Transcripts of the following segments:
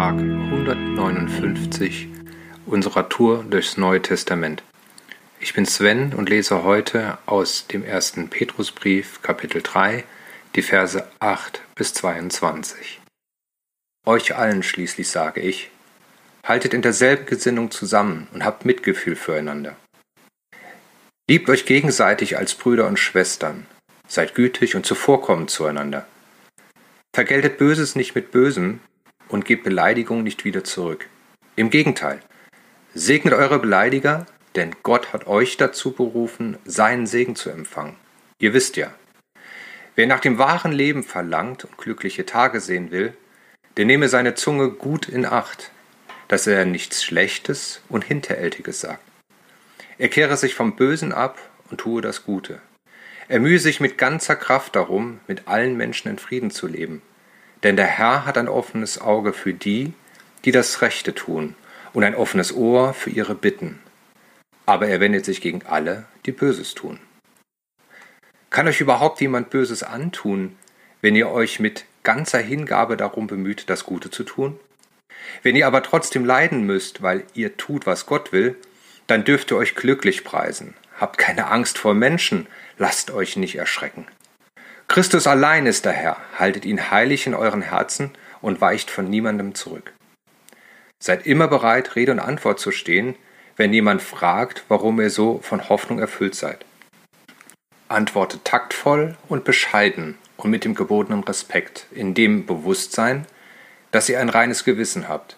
Tag 159 unserer Tour durchs Neue Testament. Ich bin Sven und lese heute aus dem ersten Petrusbrief Kapitel 3 die Verse 8 bis 22. Euch allen schließlich sage ich, haltet in derselben Gesinnung zusammen und habt Mitgefühl füreinander. Liebt euch gegenseitig als Brüder und Schwestern, seid gütig und zuvorkommend zueinander. Vergeltet Böses nicht mit Bösem und gebt Beleidigung nicht wieder zurück. Im Gegenteil, segnet eure Beleidiger, denn Gott hat euch dazu berufen, seinen Segen zu empfangen. Ihr wisst ja, wer nach dem wahren Leben verlangt und glückliche Tage sehen will, der nehme seine Zunge gut in Acht, dass er nichts Schlechtes und Hinterältiges sagt. Er kehre sich vom Bösen ab und tue das Gute. Er mühe sich mit ganzer Kraft darum, mit allen Menschen in Frieden zu leben. Denn der Herr hat ein offenes Auge für die, die das Rechte tun, und ein offenes Ohr für ihre Bitten. Aber er wendet sich gegen alle, die Böses tun. Kann euch überhaupt jemand Böses antun, wenn ihr euch mit ganzer Hingabe darum bemüht, das Gute zu tun? Wenn ihr aber trotzdem leiden müsst, weil ihr tut, was Gott will, dann dürft ihr euch glücklich preisen, Habt keine Angst vor Menschen, lasst euch nicht erschrecken. Christus allein ist der Herr, haltet ihn heilig in euren Herzen und weicht von niemandem zurück. Seid immer bereit, Rede und Antwort zu stehen, wenn jemand fragt, warum ihr so von Hoffnung erfüllt seid. Antwortet taktvoll und bescheiden und mit dem gebotenen Respekt, in dem Bewusstsein, dass ihr ein reines Gewissen habt,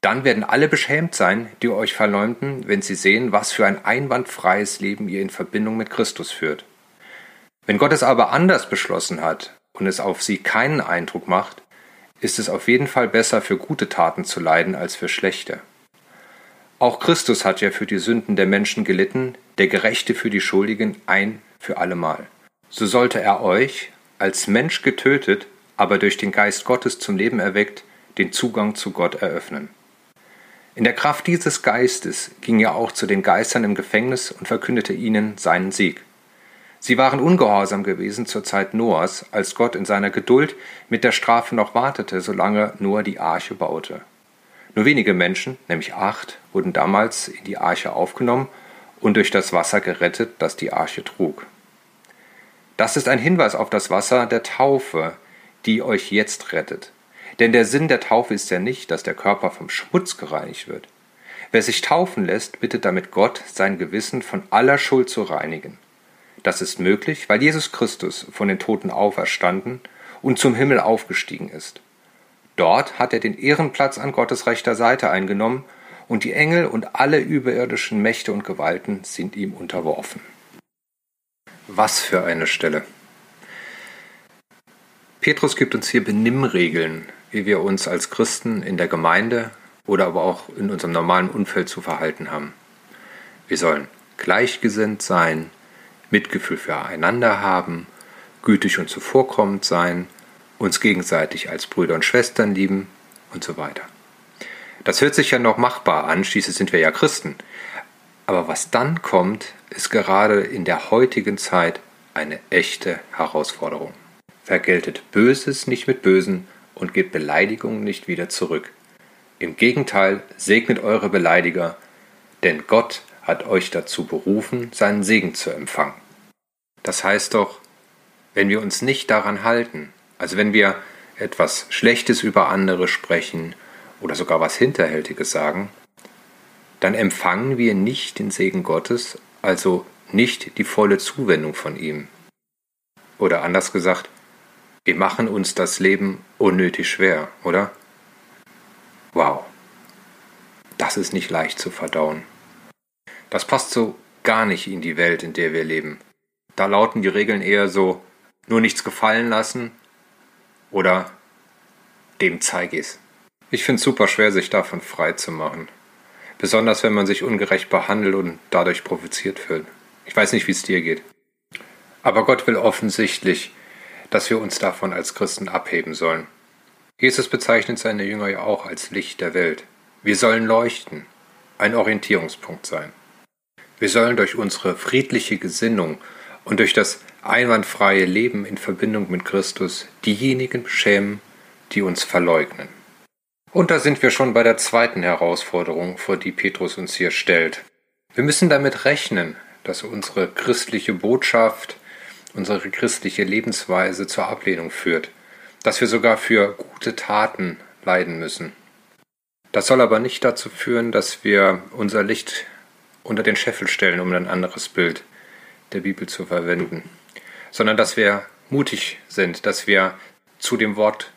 dann werden alle beschämt sein, die euch verleumden, wenn sie sehen, was für ein einwandfreies Leben ihr in Verbindung mit Christus führt. Wenn Gott es aber anders beschlossen hat und es auf sie keinen Eindruck macht, ist es auf jeden Fall besser, für gute Taten zu leiden als für schlechte. Auch Christus hat ja für die Sünden der Menschen gelitten, der Gerechte für die Schuldigen ein für allemal. So sollte er euch, als Mensch getötet, aber durch den Geist Gottes zum Leben erweckt, den Zugang zu Gott eröffnen. In der Kraft dieses Geistes ging er auch zu den Geistern im Gefängnis und verkündete ihnen seinen Sieg. Sie waren ungehorsam gewesen zur Zeit Noahs, als Gott in seiner Geduld mit der Strafe noch wartete, solange Noah die Arche baute. Nur wenige Menschen, nämlich acht, wurden damals in die Arche aufgenommen und durch das Wasser gerettet, das die Arche trug. Das ist ein Hinweis auf das Wasser der Taufe, die euch jetzt rettet. Denn der Sinn der Taufe ist ja nicht, dass der Körper vom Schmutz gereinigt wird. Wer sich taufen lässt, bittet damit Gott, sein Gewissen von aller Schuld zu reinigen. Das ist möglich, weil Jesus Christus von den Toten auferstanden und zum Himmel aufgestiegen ist. Dort hat er den Ehrenplatz an Gottes rechter Seite eingenommen, und die Engel und alle überirdischen Mächte und Gewalten sind ihm unterworfen. Was für eine Stelle. Petrus gibt uns hier Benimmregeln, wie wir uns als Christen in der Gemeinde oder aber auch in unserem normalen Umfeld zu verhalten haben. Wir sollen gleichgesinnt sein, Mitgefühl füreinander haben, gütig und zuvorkommend sein, uns gegenseitig als Brüder und Schwestern lieben und so weiter. Das hört sich ja noch machbar an, schließlich sind wir ja Christen. Aber was dann kommt, ist gerade in der heutigen Zeit eine echte Herausforderung. Vergeltet Böses nicht mit Bösen, und gebt Beleidigungen nicht wieder zurück. Im Gegenteil, segnet eure Beleidiger, denn Gott hat euch dazu berufen, seinen Segen zu empfangen. Das heißt doch, wenn wir uns nicht daran halten, also wenn wir etwas Schlechtes über andere sprechen oder sogar was Hinterhältiges sagen, dann empfangen wir nicht den Segen Gottes, also nicht die volle Zuwendung von ihm. Oder anders gesagt, wir machen uns das Leben unnötig schwer, oder? Wow. Das ist nicht leicht zu verdauen. Das passt so gar nicht in die Welt, in der wir leben. Da lauten die Regeln eher so, nur nichts gefallen lassen oder dem zeig ich's. Ich find's super schwer, sich davon frei zu machen. Besonders wenn man sich ungerecht behandelt und dadurch provoziert fühlt. Ich weiß nicht, wie es dir geht. Aber Gott will offensichtlich, dass wir uns davon als Christen abheben sollen. Jesus bezeichnet seine Jünger ja auch als Licht der Welt. Wir sollen leuchten, ein Orientierungspunkt sein. Wir sollen durch unsere friedliche Gesinnung und durch das einwandfreie Leben in Verbindung mit Christus diejenigen beschämen, die uns verleugnen. Und da sind wir schon bei der zweiten Herausforderung, vor die Petrus uns hier stellt. Wir müssen damit rechnen, dass unsere christliche Botschaft, unsere christliche Lebensweise zur Ablehnung führt, dass wir sogar für gute Taten leiden müssen. Das soll aber nicht dazu führen, dass wir unser Licht unter den Scheffel stellen, um ein anderes Bild der Bibel zu verwenden, sondern dass wir mutig sind, dass wir zu dem Wort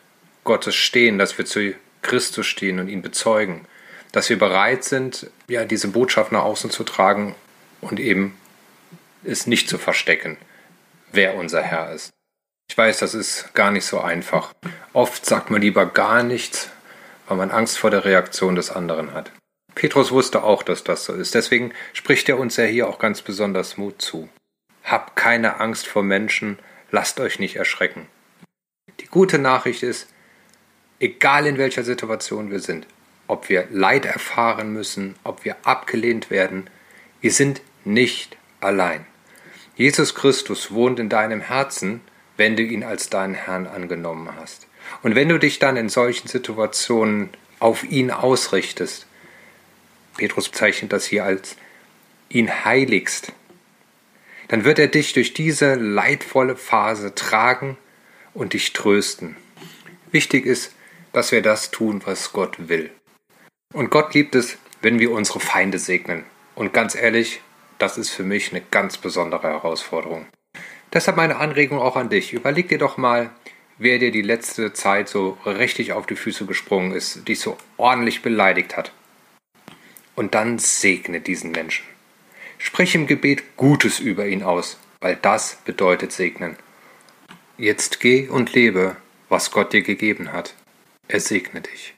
Gottes stehen, dass wir zu Christus stehen und ihn bezeugen, dass wir bereit sind, ja, diese Botschaft nach außen zu tragen und eben es nicht zu verstecken, wer unser Herr ist. Ich weiß, das ist gar nicht so einfach. Oft sagt man lieber gar nichts, weil man Angst vor der Reaktion des anderen hat. Petrus wusste auch, dass das so ist. Deswegen spricht er uns ja hier auch ganz besonders Mut zu. Habt keine Angst vor Menschen, lasst euch nicht erschrecken. Die gute Nachricht ist, egal in welcher Situation wir sind, ob wir Leid erfahren müssen, ob wir abgelehnt werden, wir sind nicht allein. Jesus Christus wohnt in deinem Herzen, wenn du ihn als deinen Herrn angenommen hast. Und wenn du dich dann in solchen Situationen auf ihn ausrichtest, Petrus bezeichnet das hier als ihn heiligst, dann wird er dich durch diese leidvolle Phase tragen und dich trösten. Wichtig ist, dass wir das tun, was Gott will. Und Gott liebt es, wenn wir unsere Feinde segnen. Und ganz ehrlich, das ist für mich eine ganz besondere Herausforderung. Deshalb meine Anregung auch an dich. Überleg dir doch mal, wer dir die letzte Zeit so richtig auf die Füße gesprungen ist, dich so ordentlich beleidigt hat. Und dann segne diesen Menschen. Sprich im Gebet Gutes über ihn aus, weil das bedeutet segnen. Jetzt geh und lebe, was Gott dir gegeben hat. Er segne dich.